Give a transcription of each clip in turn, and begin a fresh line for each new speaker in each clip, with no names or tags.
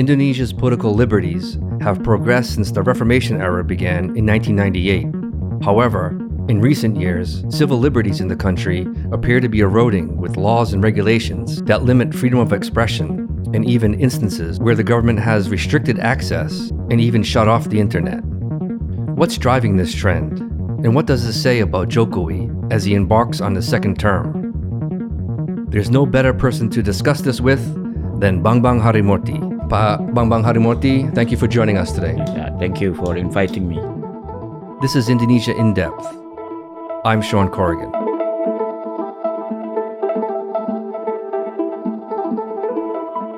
Indonesia's political liberties have progressed since the Reformation era began in 1998. However, in recent years, civil liberties in the country appear to be eroding with laws and regulations that limit freedom of expression, and even instances where the government has restricted access and even shut off the internet. What's driving this trend? And what does this say about Jokowi as he embarks on his second term? There's no better person to discuss this with than Bambang Harymurti. Pa Bambang Harymurti, thank you for joining us today.
Yeah, thank you for inviting me.
This is Indonesia in Depth. I'm Shawn Corrigan.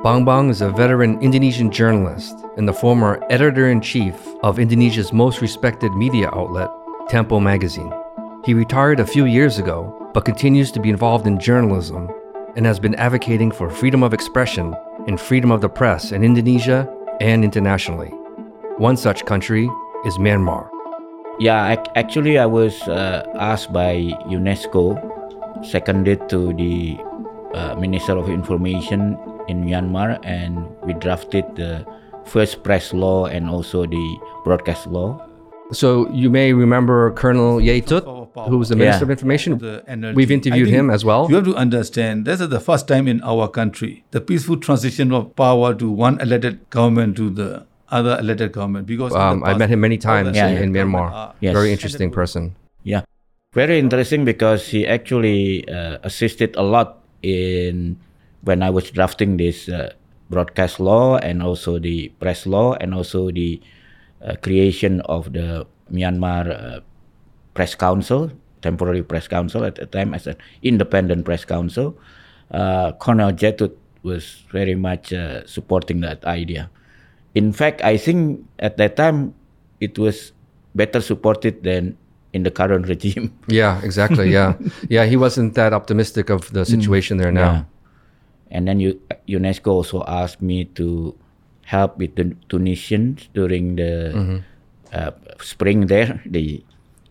Bambang is a veteran Indonesian journalist and the former editor in chief of Indonesia's most respected media outlet, Tempo magazine. He retired a few years ago, but continues to be involved in journalism and has been advocating for freedom of expression and freedom of the press in Indonesia and internationally. One such country is Myanmar.
Yeah, ac- actually, I was uh, asked by UNESCO, seconded to the uh, Minister of Information in Myanmar, and we drafted the first press law and also the broadcast law.
So you may remember Colonel Ye Htut, who was the Minister
Yeah.
of Information.
the.
We've interviewed him as well.
You have to understand this is the first time in our country the peaceful transition of power to one elected government to the other elected government. Because
Um, I
past,
met him many times
Yeah,
in,
elected
in Myanmar.
government are-
Yes.
Very interesting person.
Yeah, very interesting because he actually uh, assisted a lot in when I was drafting this uh, broadcast law and also the press law and also the uh, creation of the Myanmar uh, Press Council, temporary press council at the time as an independent press council. Uh, Colonel Ye Htut was very much uh, supporting that idea. In fact, I think at that time it was better supported than in the current regime.
Yeah, exactly. Yeah, yeah. He wasn't that optimistic of the situation there now.
Yeah. And then you, UNESCO also asked me to help with the Tunisians during the uh, spring there, the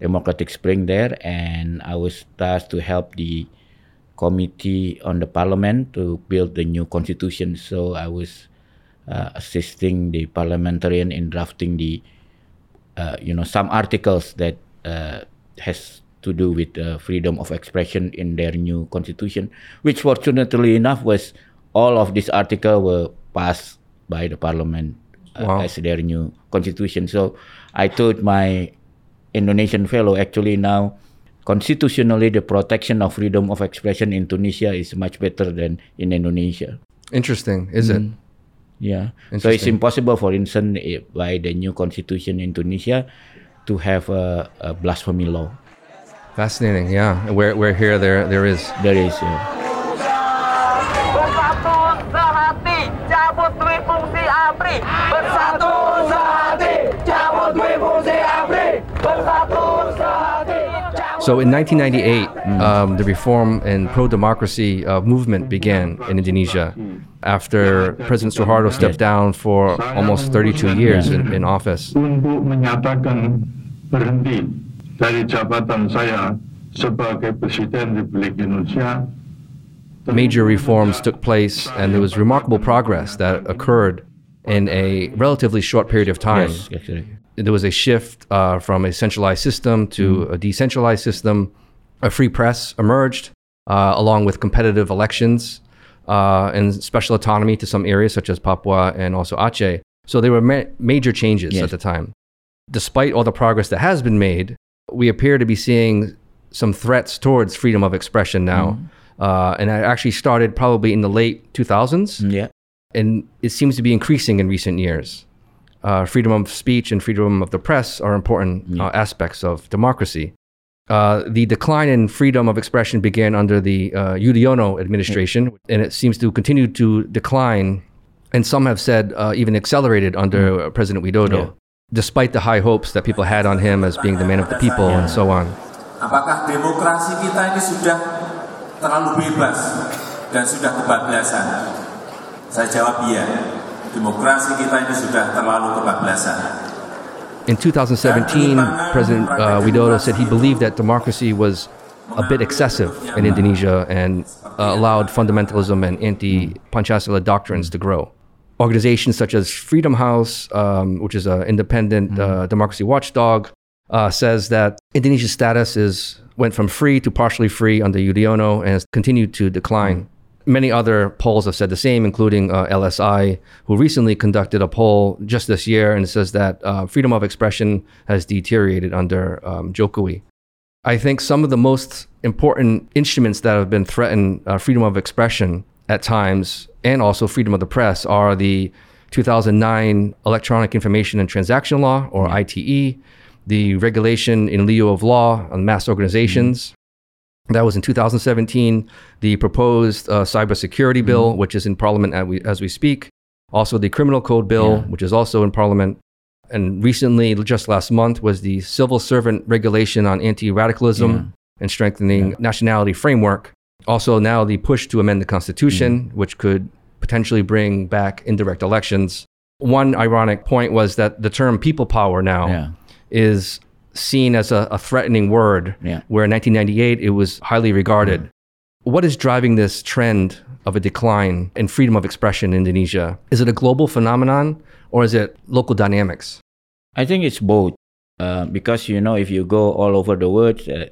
democratic spring there, and I was tasked to help the committee on the parliament to build the new constitution. So I was uh, assisting the parliamentarian in drafting the, uh, you know, some articles that uh, has to do with uh, freedom of expression in their new constitution, which fortunately enough was all of these articles were passed by the parliament uh,
Wow.
as their new constitution. So I told my Indonesian fellow actually now constitutionally the protection of freedom of expression in Tunisia is much better than in Indonesia.
Interesting, is it?
Yeah. So it's impossible, for instance, eh, by the new constitution in Tunisia, to have a, a blasphemy law.
Fascinating. Yeah. Where where here there there is.
There is. Uh,
Bersatu
So in 1998, um, the reform and pro-democracy uh, movement began in Indonesia after President Suharto stepped down for almost 32 years in, in office.
untuk menyatakan berhenti dari jabatan saya sebagai Presiden Republik Indonesia
Major reforms took place, and there was remarkable progress that occurred in a relatively short period of time.
yes, actually.
There was a shift uh, from a centralized system to a decentralized system. A free press emerged, uh, along with competitive elections uh, and special autonomy to some areas, such as Papua and also Aceh. So there were ma- major changes
Yes.
at the time. Despite all the progress that has been made, we appear to be seeing some threats towards freedom of expression now. Uh, and it actually started probably in the late 2000s
Mm, Yeah.
and it seems to be increasing in recent years. Uh, freedom of speech and freedom of the press are important uh, aspects of democracy. Uh, the decline in freedom of expression began under the uh, Yudhoyono administration, and it seems to continue to decline. And some have said uh, even accelerated under uh, President Widodo,
Yeah.
despite the high hopes that people had on him as being the man of the people and so on.
Apakah demokrasi kita ini sudah terlalu bebas dan sudah kebablasan? Saya jawab iya. Demokrasi kita ini sudah terlalu kebablasan.
In 2017, President uh, Widodo said he believed that democracy was a bit excessive in Indonesia and uh, allowed fundamentalism and anti Pancasila doctrines to grow. organizations such as Freedom House, um, which is an independent uh, democracy watchdog, uh, says that Indonesia's status is went from free to partially free under Yudhoyono and has continued to decline. Many other polls have said the same, including uh, LSI, who recently conducted a poll just this year and says that uh, freedom of expression has deteriorated under um, Jokowi. I think some of the most important instruments that have been threatened uh, freedom of expression at times and also freedom of the press are the 2009 Electronic Information and Transaction Law, or ITE, the regulation in lieu of law on mass organizations. That was in 2017. The proposed uh, cybersecurity bill, which is in Parliament as we, as we speak. Also, the Criminal Code bill,
Yeah.
which is also in Parliament. And recently, just last month, was the Civil Servant Regulation on Anti Radicalism
Yeah.
and Strengthening Nationality Framework. Also, now the push to amend the Constitution, which could potentially bring back indirect elections. One ironic point was that the term people power now
Yeah.
is seen as a, a threatening word,
Yeah.
where in 1998 it was highly regarded. What is driving this trend of a decline in freedom of expression in Indonesia? Is it a global phenomenon or is it local dynamics?
I think it's both. Uh, because you know, if you go all over the world, uh,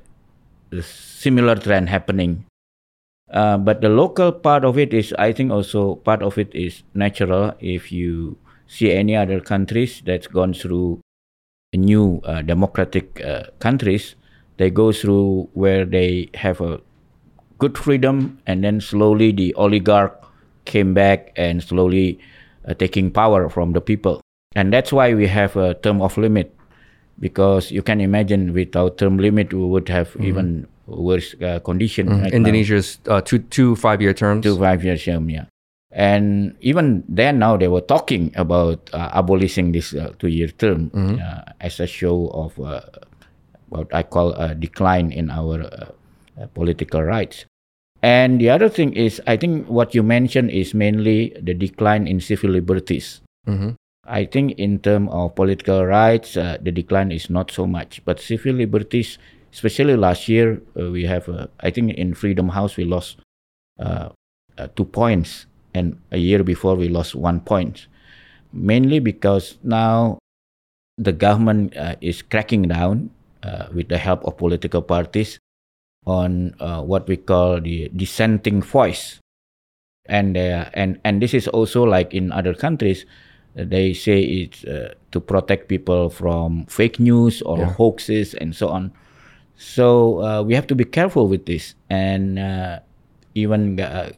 the similar trend happening. Uh, but the local part of it is, I think, also part of it is natural. If you see any other countries that's gone through new uh, democratic uh, countries, they go through where they have a good freedom, and then slowly the oligarch came back and slowly uh, taking power from the people. And that's why we have a term of limit, because you can imagine without term limit we would have even worse uh, condition. right.
Indonesia's uh, two, two five year terms.
Two five year term, yeah. And even then, now they were talking about uh, abolishing this uh, two year term uh, as a show of uh, what I call a decline in our uh, uh, political rights. And the other thing is, I think what you mentioned is mainly the decline in civil liberties.
Mhm.
I think in terms of political rights, uh, the decline is not so much. But civil liberties, especially last year, uh, we have, uh, I think in Freedom House, we lost uh, uh, two points. And a year before, we lost one point. Mainly because now the government uh, is cracking down uh, with the help of political parties on uh, what we call the dissenting voice and uh, and and this is also like in other countries uh, they say it's uh, to protect people from fake news or
Yeah.
hoaxes and so on so uh, we have to be careful with this and uh, even uh,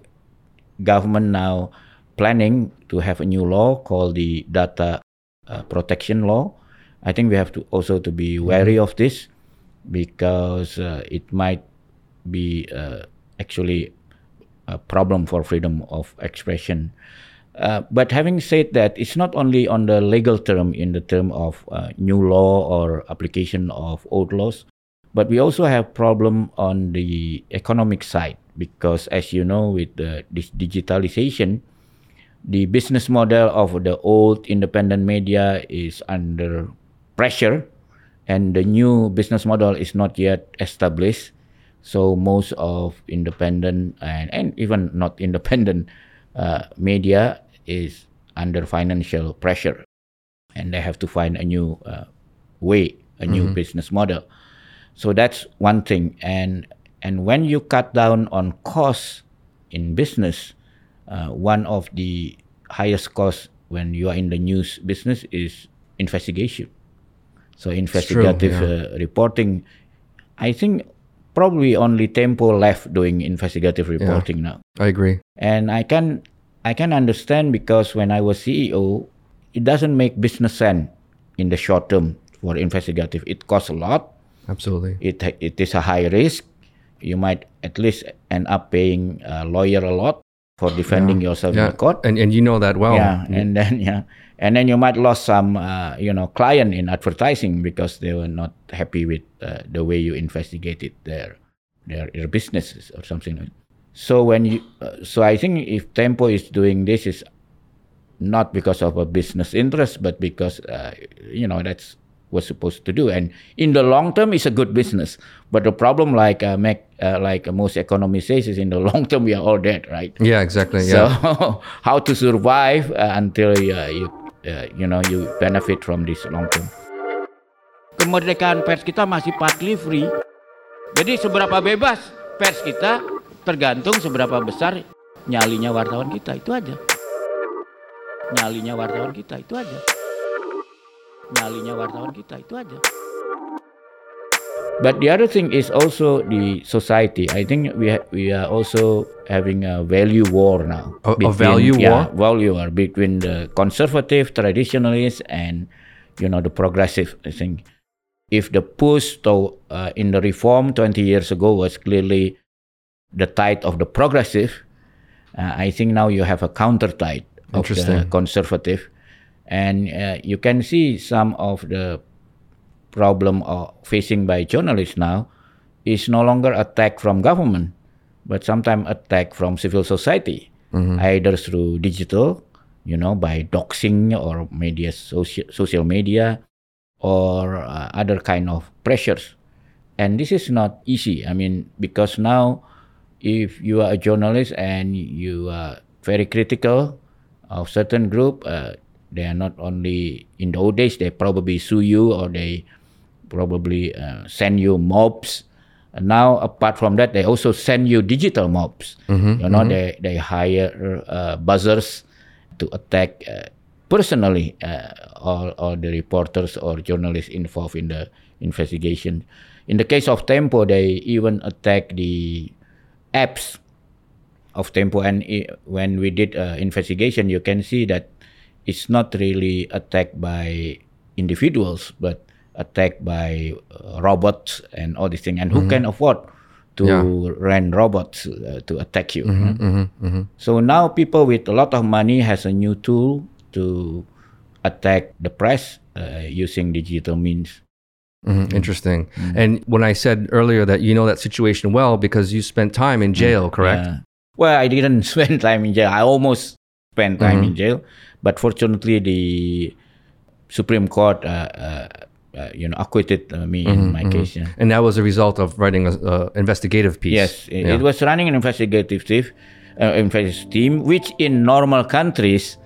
government now planning to have a new law called the data uh, protection law. I think we have to also to be wary of this because uh, it might be uh, actually a problem for freedom of expression. Uh, but having said that, it's not only on the legal term, in the term of uh, new law or application of old laws, but we also have problem on the economic side because, as you know, with the, this digitalization, the business model of the old independent media is under pressure and the new business model is not yet established. So most of independent and, and even not independent uh, media is under financial pressure and they have to find a new uh, way a new business model. So that's one thing. And and when you cut down on costs in business uh, one of the highest costs when you are in the news business is investigation so investigative
yeah.
uh, reporting i think probably only tempo left doing investigative reporting now
I agree.
and i can i can understand because when i was ceo it doesn't make business sense in the short term for investigative it costs a lot
Absolutely.
it it is a high risk you might at least end up paying a lawyer a lot for defending yourself in
Yeah.
the court.
And, and you know that well.
yeah and then yeah. And then you might lose some uh, you know client in advertising because they were not happy with uh, the way you investigated their their, their businesses or something like so when you uh, so i think if tempo is doing this is not because of a business interest but because uh, you know that's was supposed to do. And in the long term, it's a good business. But the problem, like uh, Mac, uh, like most economists says, is in the long term we are all dead, right?
Yeah, exactly.
So
Yeah.
how to survive uh, until uh, you uh, you know you benefit from this long term. Kemerdekaan pers kita masih partly free. Jadi seberapa bebas pers kita tergantung seberapa besar nyalinya wartawan kita itu aja. Nyalinya wartawan kita itu aja. Nyalinya wartawan kita itu aja. But the other thing is also the society. I think we ha- we are also having a value war now.
A- a value
yeah,
war?
value war between the conservative traditionalists and you know the progressive thing. If the push to uh, in the reform 20 years ago was clearly the tide of the progressive, uh, I think now you have a counter tide of the conservative, and uh, you can see some of the problem uh, facing by journalists now is no longer attack from government, but sometimes attack from civil society, either through digital, you know, by doxing or media social social media, or uh, other kind of pressures. And this is not easy. I mean, because now, if you are a journalist and you are very critical of certain group, uh, they are not only in the old days they probably sue you or they probably uh, send you mobs. And now, apart from that, they also send you digital mobs. You know, they they hire uh, buzzers to attack uh, personally uh, all all the reporters or journalists involved in the investigation. In the case of Tempo, they even attack the apps of Tempo, and i- when we did uh, investigation, you can see that it's not really attacked by individuals, but attacked by uh, robots and all these things. And who can afford to
Yeah.
rent robots uh, to attack you? So now people with a lot of money has a new tool to attack the press uh, using digital means.
Mhm, Interesting. And when I said earlier that you know that situation well because you spent time in jail, correct?
Yeah. Well, I didn't spend time in jail. I almost spent time in
Mm-hmm.
jail, but fortunately, the Supreme Court, uh, uh, uh, you know, acquitted uh, me
Mm-hmm,
in my case. Yeah.
And that was a result of writing an uh, investigative piece.
Yes, it,
Yeah.
it was running an investigative team, uh, investigative team, which in normal countries,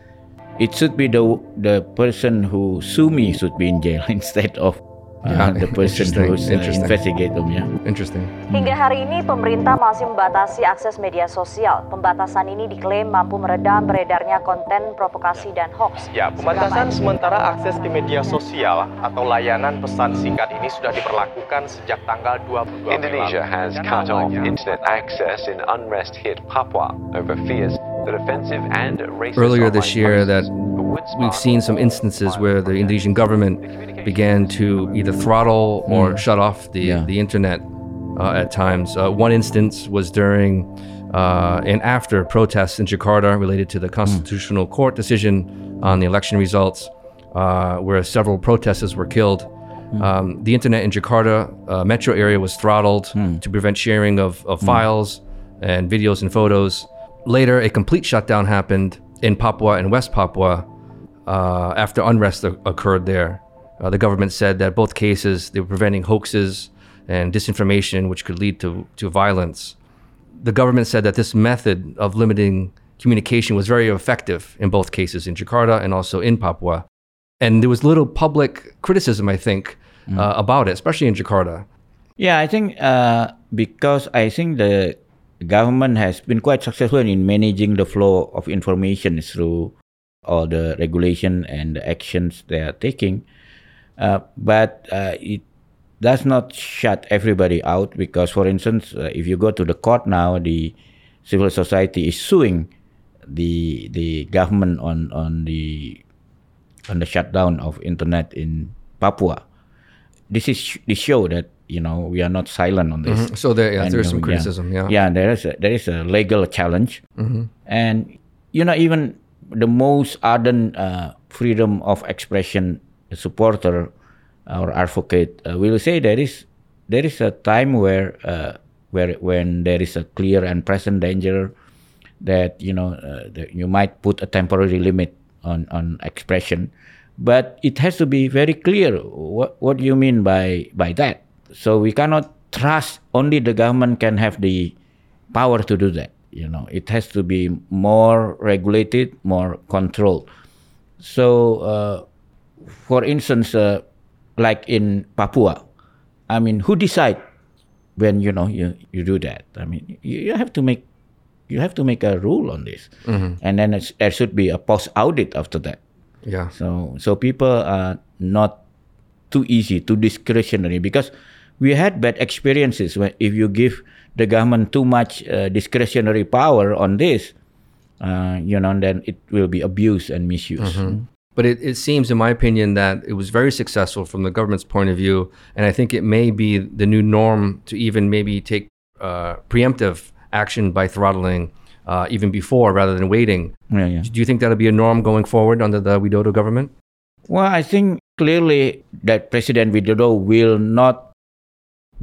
it should be the the person who sue me should be in jail instead of uh,
Yeah,
the person
interesting,
who's uh,
interesting.
investigate them. Yeah.
Interesting.
Hingga hari ini pemerintah masih membatasi akses media sosial. Pembatasan ini diklaim mampu meredam beredarnya konten provokasi dan hoax.
Ya, pembatasan sementara akses di media sosial atau layanan pesan singkat ini sudah diperlakukan sejak tanggal 22 April
Indonesia has cut off internet access in unrest hit Papua over fears that offensive and racist
Earlier this year, that we've seen some instances where the Indonesian government began to either throttle or shut off the,
Yeah.
the internet uh, at times. Uh, one instance was during uh, and after protests in Jakarta related to the Constitutional Court decision on the election results, uh, where several protesters were killed. Um, the internet in Jakarta uh, metro area was throttled to prevent sharing of, of files and videos and photos. Later, a complete shutdown happened in Papua and West Papua uh, after unrest occurred there. Uh, the government said that both cases they were preventing hoaxes and disinformation, which could lead to, to violence. The government said that this method of limiting communication was very effective in both cases in Jakarta and also in Papua. And there was little public criticism, I think, uh, about it, especially in Jakarta.
Yeah, I think uh, because I think the government has been quite successful in managing the flow of information through all the regulation and the actions they are taking. Uh, but uh, it does not shut everybody out because, for instance, uh, if you go to the court now, the civil society is suing the the government on on the on the shutdown of internet in Papua. This is this show that you know we are not silent on this.
Mhm. So there- yeah,
And,
there is some criticism, yeah.
yeah, there is a, there is a legal challenge, and you know even the most ardent uh, freedom of expression supporter or advocate uh, will say there is there is a time where uh, where when there is a clear and present danger that you know uh, that you might put a temporary limit on on expression, but it has to be very clear what what you mean by by that. So we cannot trust only the government can have the power to do that. You know, it has to be more regulated, more controlled. So, uh, for instance, uh, like in Papua, I mean, who decide when you know you, you do that? I mean, you, you have to make you have to make a rule on this,
Mhm.
and then it's, there should be a post audit after that.
Yeah.
So so people are not too easy, too discretionary because we had bad experiences when if you give the government too much uh, discretionary power on this, uh, you know, then it will be abused and misused.
Mhm. But it, it seems, in my opinion, that it was very successful from the government's point of view. And I think it may be the new norm to even maybe take uh, preemptive action by throttling uh, even before rather than waiting.
Yeah, yeah.
Do you think that'll be a norm going forward under the Widodo government?
Well, I think clearly that President Widodo will not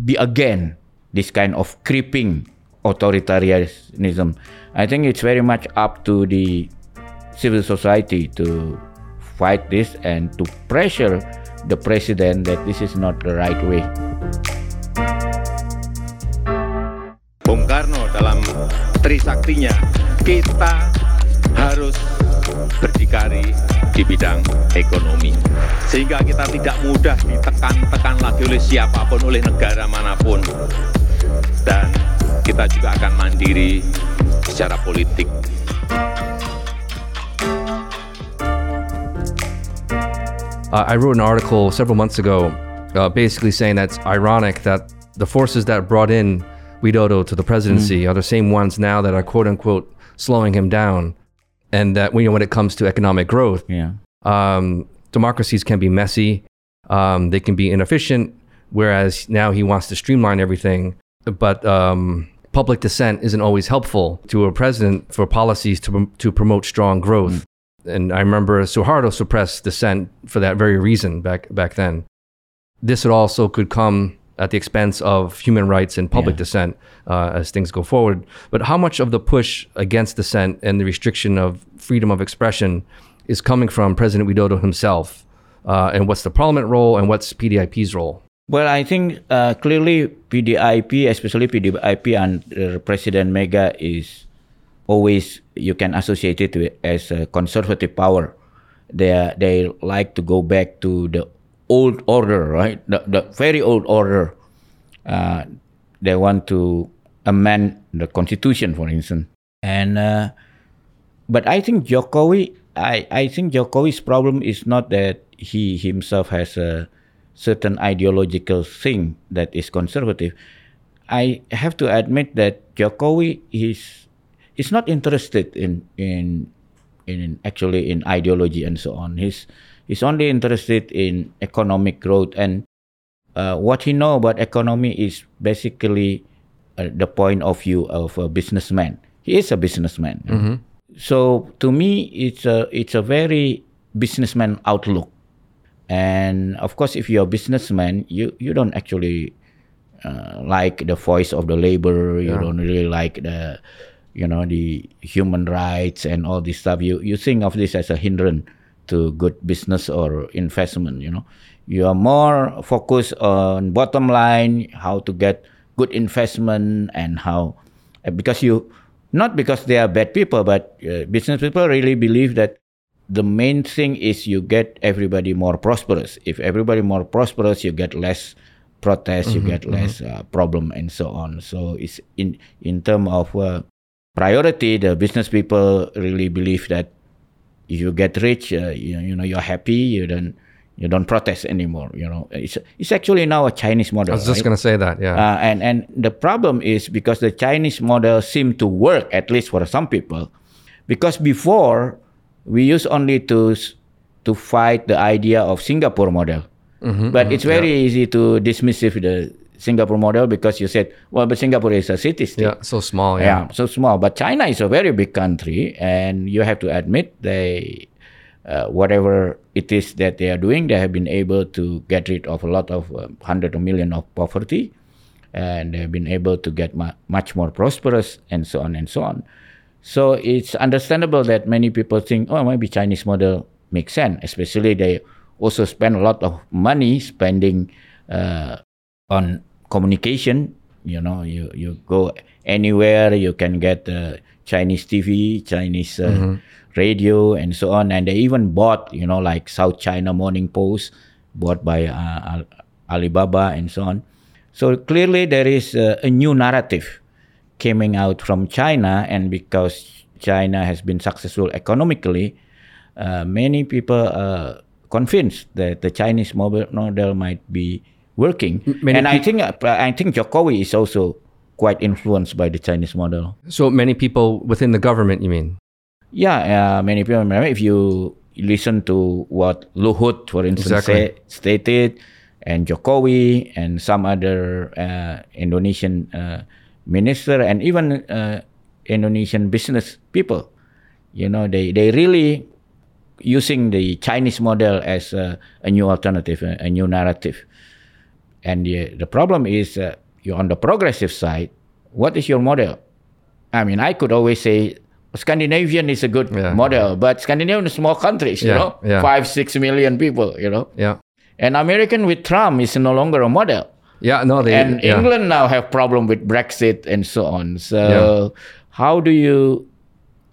be again this kind of creeping authoritarianism. I think it's very much up to the civil society to fight this and to pressure the president that this is not the right way.
Bung Karno dalam trisaktinya kita harus berdikari di bidang ekonomi. Sehingga kita tidak mudah ditekan-tekan lagi oleh siapa pun oleh negara mana pun. Dan kita juga akan mandiri secara politik
Uh, I wrote an article several months ago uh, basically saying that's ironic that the forces that brought in Widodo to the presidency are the same ones now that are quote unquote slowing him down. And that you know, when it comes to economic growth,
Yeah.
um, democracies can be messy, um, they can be inefficient, whereas now he wants to streamline everything. But um, public dissent isn't always helpful to a president for policies to, to promote strong growth. And I remember Suharto suppressed dissent for that very reason back, back then. This also could come at the expense of human rights and public dissent uh, as things go forward. But how much of the push against dissent and the restriction of freedom of expression is coming from President Widodo himself? Uh, and what's the parliament role and what's PDIP's role?
Well, I think uh, clearly PDIP, especially PDIP under President Mega, is always you can associate it with, as a conservative power. They they like to go back to the old order, right? The, the very old order. Uh, they want to amend the constitution, for instance, and uh, but I think Jokowi, I, I think Jokowi's problem is not that he himself has a certain ideological thing that is conservative. I have to admit that Jokowi is is not interested in in in actually in ideology and so on. He's he's only interested in economic growth and uh, what he know about economy is basically uh, the point of view of a businessman. He is a businessman.
Mhm.
So to me, it's a it's a very businessman outlook. And of course, if you're a businessman, you you don't actually uh, like the voice of the labor. You
Yeah.
don't really like the you know the human rights and all this stuff. You you think of this as a hindrance to good business or investment. You know, you are more focused on bottom line, how to get good investment and how because you not because they are bad people, but uh, business people really believe that the main thing is you get everybody more prosperous. If everybody more prosperous, you get less protest, you
Mhm,
get less uh, problem, and so on. So it's in in term of uh, priority, the business people really believe that if you get rich, uh, you, you know you're happy, you don't you don't protest anymore. You know it's it's actually now a Chinese model.
I was just
right?
going to say that, yeah.
Uh, and and the problem is because the Chinese model seemed to work at least for some people, because before we used only to to fight the idea of Singapore model,
Mhm,
but
mhm,
it's very
yeah.
easy to dismiss if the Singapore model because you said well, but Singapore is a city state.
Yeah, so small, yeah.
so small. But China is a very big country, and you have to admit they, uh, whatever it is that they are doing, they have been able to get rid of a lot of uh, hundred of million of poverty, and they have been able to get mu- much more prosperous, and so on and so on. So it's understandable that many people think, oh, maybe Chinese model makes sense, especially they also spend a lot of money spending uh, on communication. You know, you, you go anywhere, you can get uh, Chinese TV, Chinese uh,
Mm-hmm.
radio, and so on. And they even bought, you know, like South China Morning Post, bought by uh, Al- Alibaba, and so on. So clearly, there is uh, a new narrative coming out from China, and because China has been successful economically, uh, many people are convinced that the Chinese model, model might be working.
many
and I think uh, I think Jokowi is also quite influenced by the Chinese model.
So many people within the government, you mean?
Yeah, uh, many people if you listen to what Luhut, for instance,
Exactly.
say, stated, and Jokowi and some other uh, Indonesian uh, minister and even uh, Indonesian business people, you know, they they really using the Chinese model as a, a new alternative, a, a new narrative. And the, the problem is, uh, you're on the progressive side. What is your model? I mean, I could always say Scandinavian is a good
Yeah.
model, but Scandinavian is small countries, you know,
yeah.
five, six million people, you know.
Yeah.
And American with Trump is no longer a model.
Yeah, no, they.
and
yeah.
England now have problem with Brexit and so on. So how do you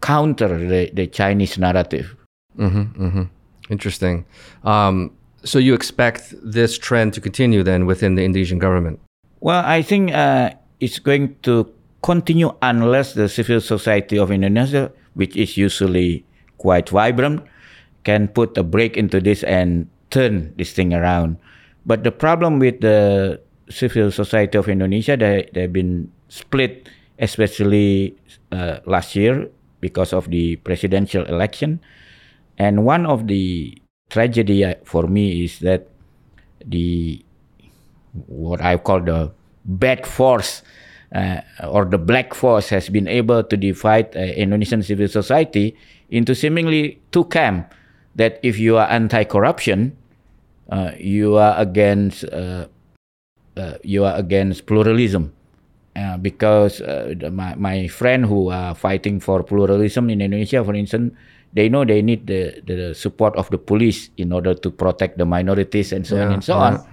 counter the, the Chinese narrative?
Mm-hmm, mm-hmm. Interesting. Um, so you expect this trend to continue then within the Indonesian government?
Well, I think uh, it's going to continue unless the civil society of Indonesia, which is usually quite vibrant, can put a break into this and turn this thing around. But the problem with the civil society of Indonesia, they, they've been split, especially uh, last year because of the presidential election. And one of the tragedy uh, for me is that the what I call the bad force uh, or the black force has been able to divide uh, Indonesian civil society into seemingly two camps. That if you are anti-corruption, uh, you are against uh, uh, you are against pluralism. Because the, my, my friend who are fighting for pluralism in Indonesia, for instance, they know they need the, the support of the police in order to protect the minorities and so on and so
yeah.
on.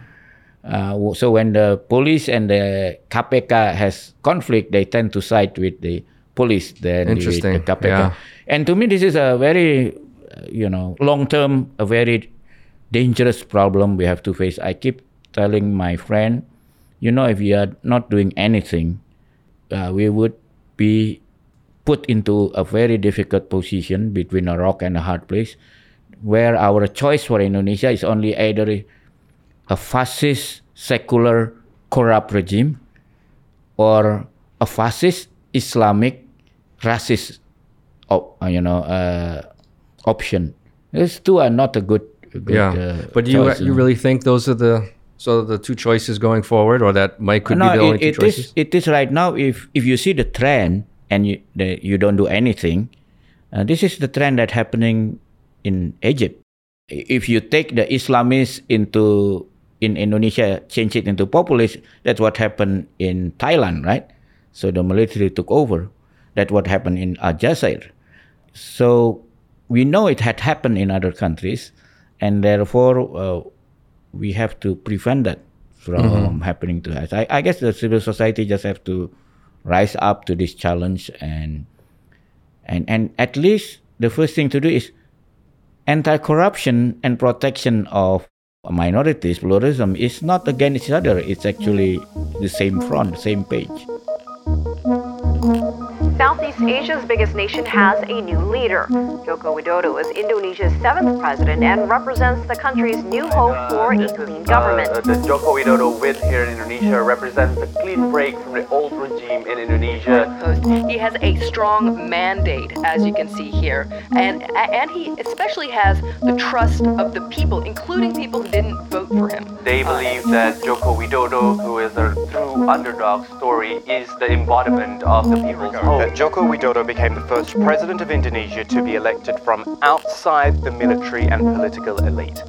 Uh, so when the police and the KPK has conflict, they tend to side with the police than with
Interesting,
the KPK.
yeah.
And to me, this is a very, uh, you know, long term, a very dangerous problem we have to face. I keep telling my friend, you know, if we are not doing anything, uh, we would be put into a very difficult position between a rock and a hard place, where our choice for Indonesia is only either a fascist, secular, corrupt regime, or a fascist, Islamic, racist, op, uh, you know, uh, option. These two are not a good. a good
Yeah.
uh,
but you you really think those are the so the two choices going forward, or that might could
no,
be the only
it,
two
it
choices?
is. It is right now. If if you see the trend and you the, you don't do anything, uh, this is the trend that happening in Egypt. If you take the Islamists into in Indonesia, change it into populists, that's what happened in Thailand, right? So the military took over. That's what happened in Aljazair. So we know it had happened in other countries, and therefore uh, we have to prevent that from happening to us. I, I guess the civil society just have to rise up to this challenge and and and at least the first thing to do is anti-corruption and protection of minorities pluralism is not against each other. It's actually the same front same page
Southeast Asia's biggest nation has a new leader. Joko Widodo is Indonesia's seventh president and represents the country's new hope for a clean government.
Uh, the Joko Widodo win here in Indonesia represents a clean break from the old regime in Indonesia.
He has a strong mandate, as you can see here, and and he especially has the trust of the people, including people who didn't vote for him.
They believe that Joko Widodo, who is a true underdog story, is the embodiment of the people's hope.
That Joko Widodo became the first president of Indonesia to be elected from outside the military and political elite.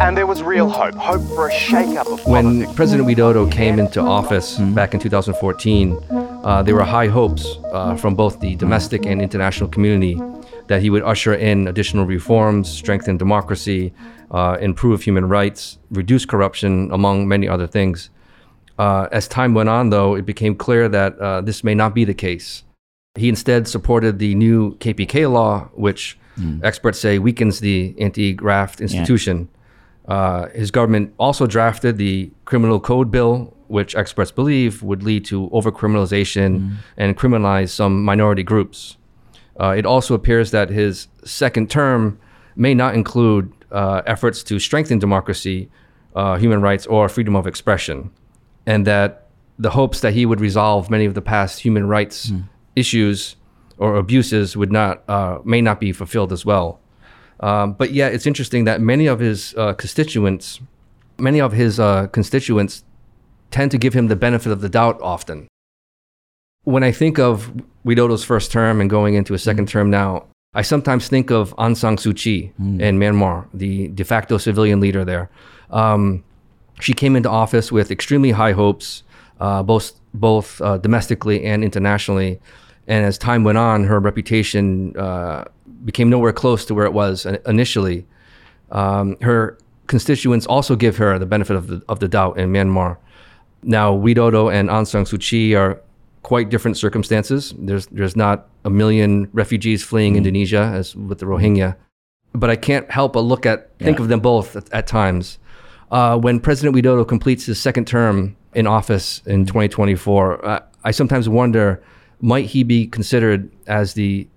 And there was real hope, hope for a shake-up of
when
politics.
President Widodo came into office back in 2014, uh, there were high hopes uh, from both the domestic and international community that he would usher in additional reforms, strengthen democracy, uh, improve human rights, reduce corruption, among many other things. Uh, as time went on, though, it became clear that uh, this may not be the case. He instead supported the new KPK law, which mm. experts say weakens the anti graft institution. Yeah. Uh, his government also drafted the criminal code bill, which experts believe would lead to overcriminalization mm. and criminalize some minority groups. Uh, it also appears that his second term may not include uh, efforts to strengthen democracy, uh, human rights, or freedom of expression, and that the hopes that he would resolve many of the past human rights mm. Issues or abuses would not uh, may not be fulfilled as well. Um, but yeah, it's interesting that many of his uh, constituents, many of his uh, constituents tend to give him the benefit of the doubt often. When I think of Widodo's first term and going into a second mm. term now, I sometimes think of Aung San Suu Kyi mm. in Myanmar, the de facto civilian leader there. Um, she came into office with extremely high hopes, uh, both both uh, domestically and internationally. And as time went on, her reputation uh, became nowhere close to where it was initially. Um, her constituents also give her the benefit of the, of the doubt in Myanmar. Now, Widodo and Aung San Suu Kyi are quite different circumstances. There's there's not a million refugees fleeing mm. Indonesia as with the Rohingya, but I can't help but look at think yeah. of them both at, at times. Uh, when President Widodo completes his second term in office in 2024, uh, I sometimes wonder might he be considered as the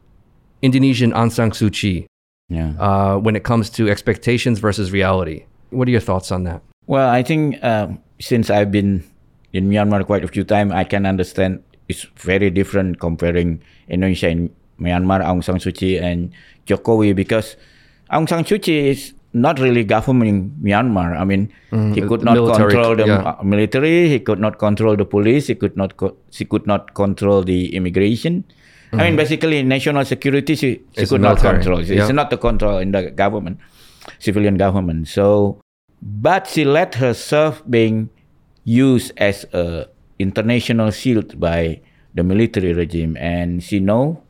Indonesian Aung San Suu Kyi yeah. uh, when it comes to expectations versus reality? What are your thoughts on that?
Well, I think uh, since I've been in Myanmar quite a few times, I can understand it's very different comparing Indonesia and Myanmar, Aung San Suu Kyi and Jokowi because Aung San Suu Kyi is not really governing Myanmar. I mean, mm, he could not military, control the yeah. military. He could not control the police. He could not. Co- he could not control the immigration. Mm. I mean, mm-hmm. basically, national security she, she could not control. It's yeah. not the control in the government, civilian government. So, but she let herself being used as a international shield by the military regime, and she know,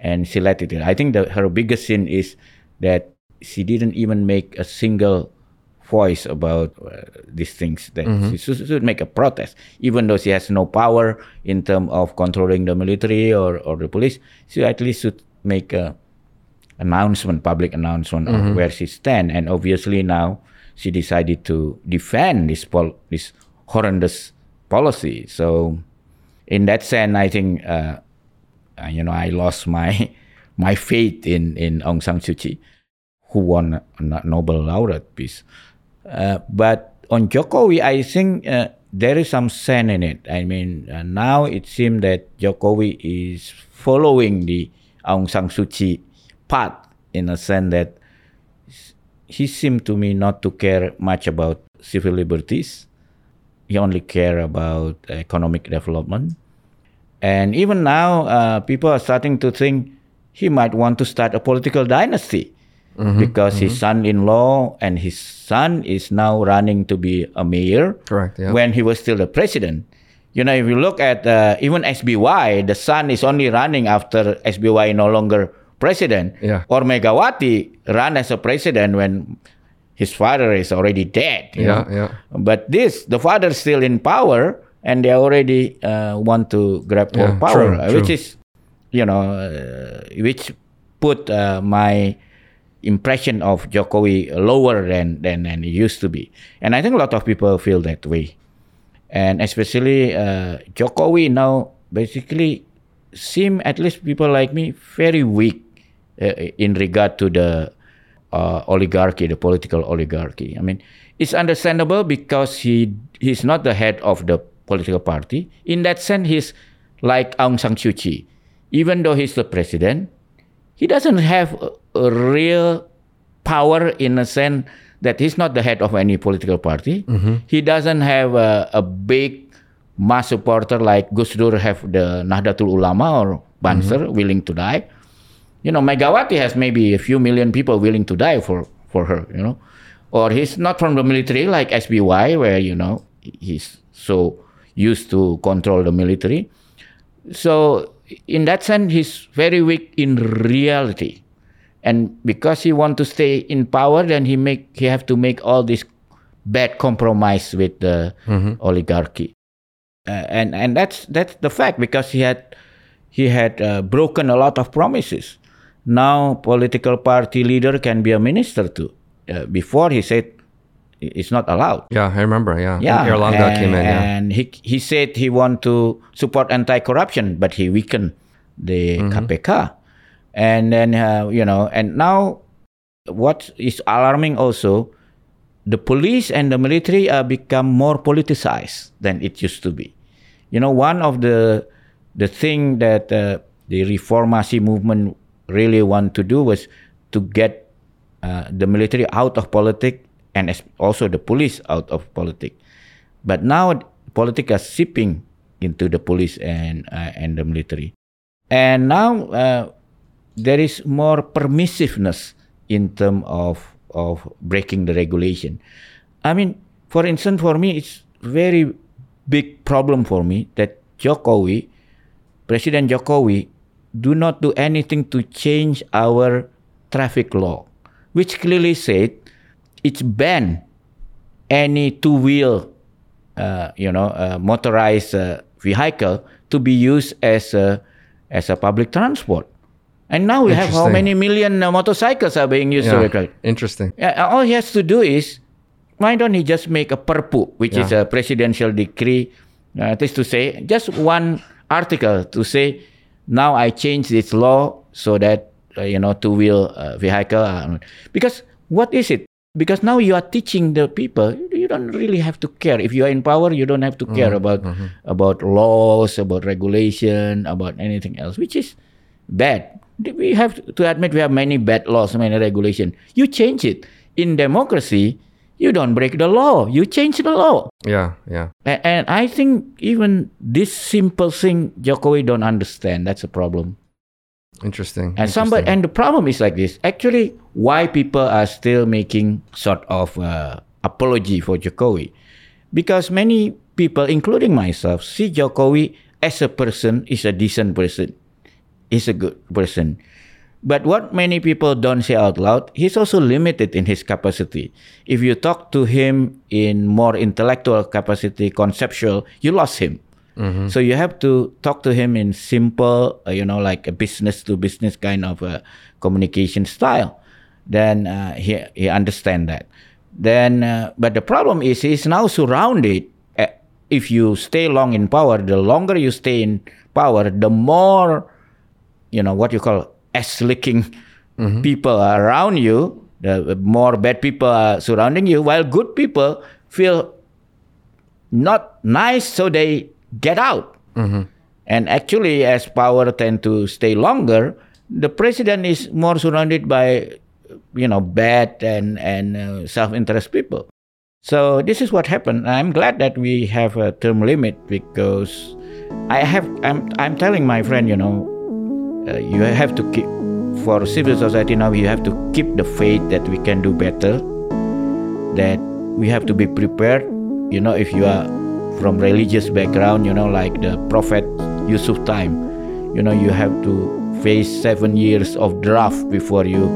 and she let it. In. I think that her biggest sin is that she didn't even make a single voice about uh, these things that mm-hmm. she should make a protest even though she has no power in terms of controlling the military or, or the police she at least should make a announcement public announcement mm-hmm. of where she stand and obviously now she decided to defend this pol- this horrendous policy so in that sense i think uh, uh you know i lost my my faith in in aung san suu kyi who won a Nobel laureate peace. Uh, but on Jokowi, I think uh, there is some sense in it. I mean, uh, now it seems that Jokowi is following the Aung San Suu Kyi path in a sense that he seemed to me not to care much about civil liberties. He only care about economic development. And even now, uh, people are starting to think he might want to start a political dynasty mm-hmm, because mm-hmm. his son-in-law and his son is now running to be a mayor.
Correct. Yeah.
When he was still the president. You know, if you look at uh, even SBY, the son is only running after SBY no longer president.
Yeah.
Or Megawati ran as a president when his father is already dead.
yeah, know? yeah.
But this, the father is still in power, and they already uh, want to grab more yeah, power, true, which true. is, you know, uh, which put uh, my impression of Jokowi lower than, than, than it used to be. And I think a lot of people feel that way. And especially uh, Jokowi now basically seem, at least people like me, very weak uh, in regard to the uh, oligarchy, the political oligarchy. I mean, it's understandable because he he's not the head of the political party. In that sense, he's like Aung San Suu Kyi. Even though he's the president, he doesn't have real power in a sense that he's not the head of any political party. Mm-hmm. He doesn't have a, a, big mass supporter like Gus Dur have the Nahdlatul Ulama or Banser mm-hmm. willing to die. You know, Megawati has maybe a few million people willing to die for, for her, you know. Or he's not from the military like SBY where, you know, he's so used to control the military. So in that sense, he's very weak in reality, and because he want to stay in power, then he make he have to make all this bad compromise with the
Mhm.
oligarchy, uh, and and that's that's the fact because he had he had uh, broken a lot of promises. Now political party leader can be a minister too. Uh, before he said it's not allowed.
Yeah, I remember. Yeah.
Yeah, and,
came in. Yeah.
and he he said he want to support anti-corruption, but he weakened the
Mm-hmm.
KPK, and then uh, you know, and now what is alarming also, the police and the military are become more politicized than it used to be. You know, one of the the thing that uh, the reformasi movement really want to do was to get uh, the military out of politics and also the police out of politics. But now politics are seeping into the police and uh, and the military, and now uh, there is more permissiveness in terms of of breaking the regulation. I mean, for instance, for me, it's very big problem for me that Jokowi, President Jokowi, do not do anything to change our traffic law, which clearly said it's ban any two-wheel, uh, you know, uh, motorized uh, vehicle to be used as a as a public transport. And now we have how many million uh, motorcycles are being used
Yeah.
to
Interesting.
yeah, all he has to do is, why don't he just make a perpu, which is a presidential decree, uh, this to say, just one article to say, now I change this law so that, uh, you know, two-wheel uh, vehicle, are, because what is it? Because now you are teaching the people, you don't really have to care. If you are in power, you don't have to care
Mhm,
about
mhm.
about laws, about regulation, about anything else, which is bad. We have to admit we have many bad laws, many regulation. You change it. In democracy, you don't break the law. You change the law.
Yeah, yeah.
A- And I think even this simple thing, Jokowi don't understand. That's a problem.
Interesting.
And somebody, and the problem is like this. Actually, why people are still making sort of uh, apology for Jokowi, because many people, including myself, see Jokowi as a person is a decent person, is a good person. But what many people don't say out loud, he's also limited in his capacity. If you talk to him in more intellectual capacity, conceptual, you lost him.
Mhm.
So you have to talk to him in simple, uh, you know, like a business to business kind of uh, communication style. Then uh, he he understand that. Then, uh, but the problem is he's now surrounded. Uh, if you stay long in power, the longer you stay in power, the more, you know, what you call ass licking people around you. The more bad people are surrounding you, while good people feel not nice, so they get out.
Mhm.
And actually, as power tend to stay longer, the president is more surrounded by, you know, bad and and uh, self-interest people. So this is what happened. I'm glad that we have a term limit because I have. I'm I'm telling my friend, you know, uh, you have to keep for civil society now. You have to keep the faith that we can do better. That we have to be prepared. You know, if you are from religious background, you know, like the Prophet Yusuf time, you know, you have to face seven years of drought before you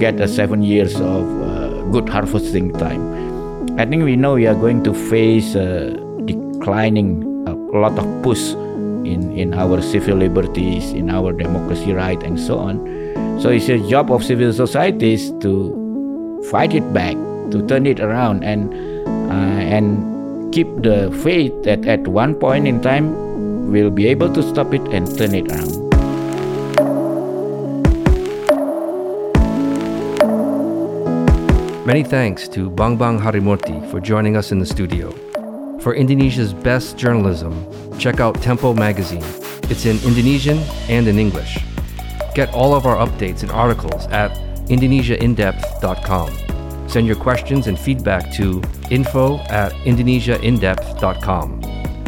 get a seven years of uh, good harvesting time. I think we know we are going to face declining a lot of push in, in our civil liberties, in our democracy right, and so on. So it's a job of civil societies to fight it back, to turn it around, and uh, and keep the faith that at one point in time we'll be able to stop it and turn it around.
Many thanks to Bambang Harymurti for joining us in the studio. For Indonesia's best journalism, check out Tempo magazine. It's in Indonesian and in English. Get all of our updates and articles at indonesiaindepth.com. Send your questions and feedback to info at indonesiaindepth.com.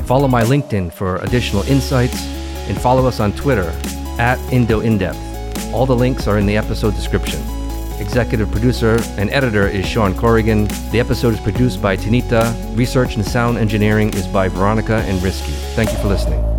Follow my LinkedIn for additional insights and follow us on Twitter at IndoIndepth. All the links are in the episode description. Executive producer and editor is Shawn Corrigan. The episode is produced by Tanita. Research and sound engineering is by Veronica and Risky. Thank you for listening.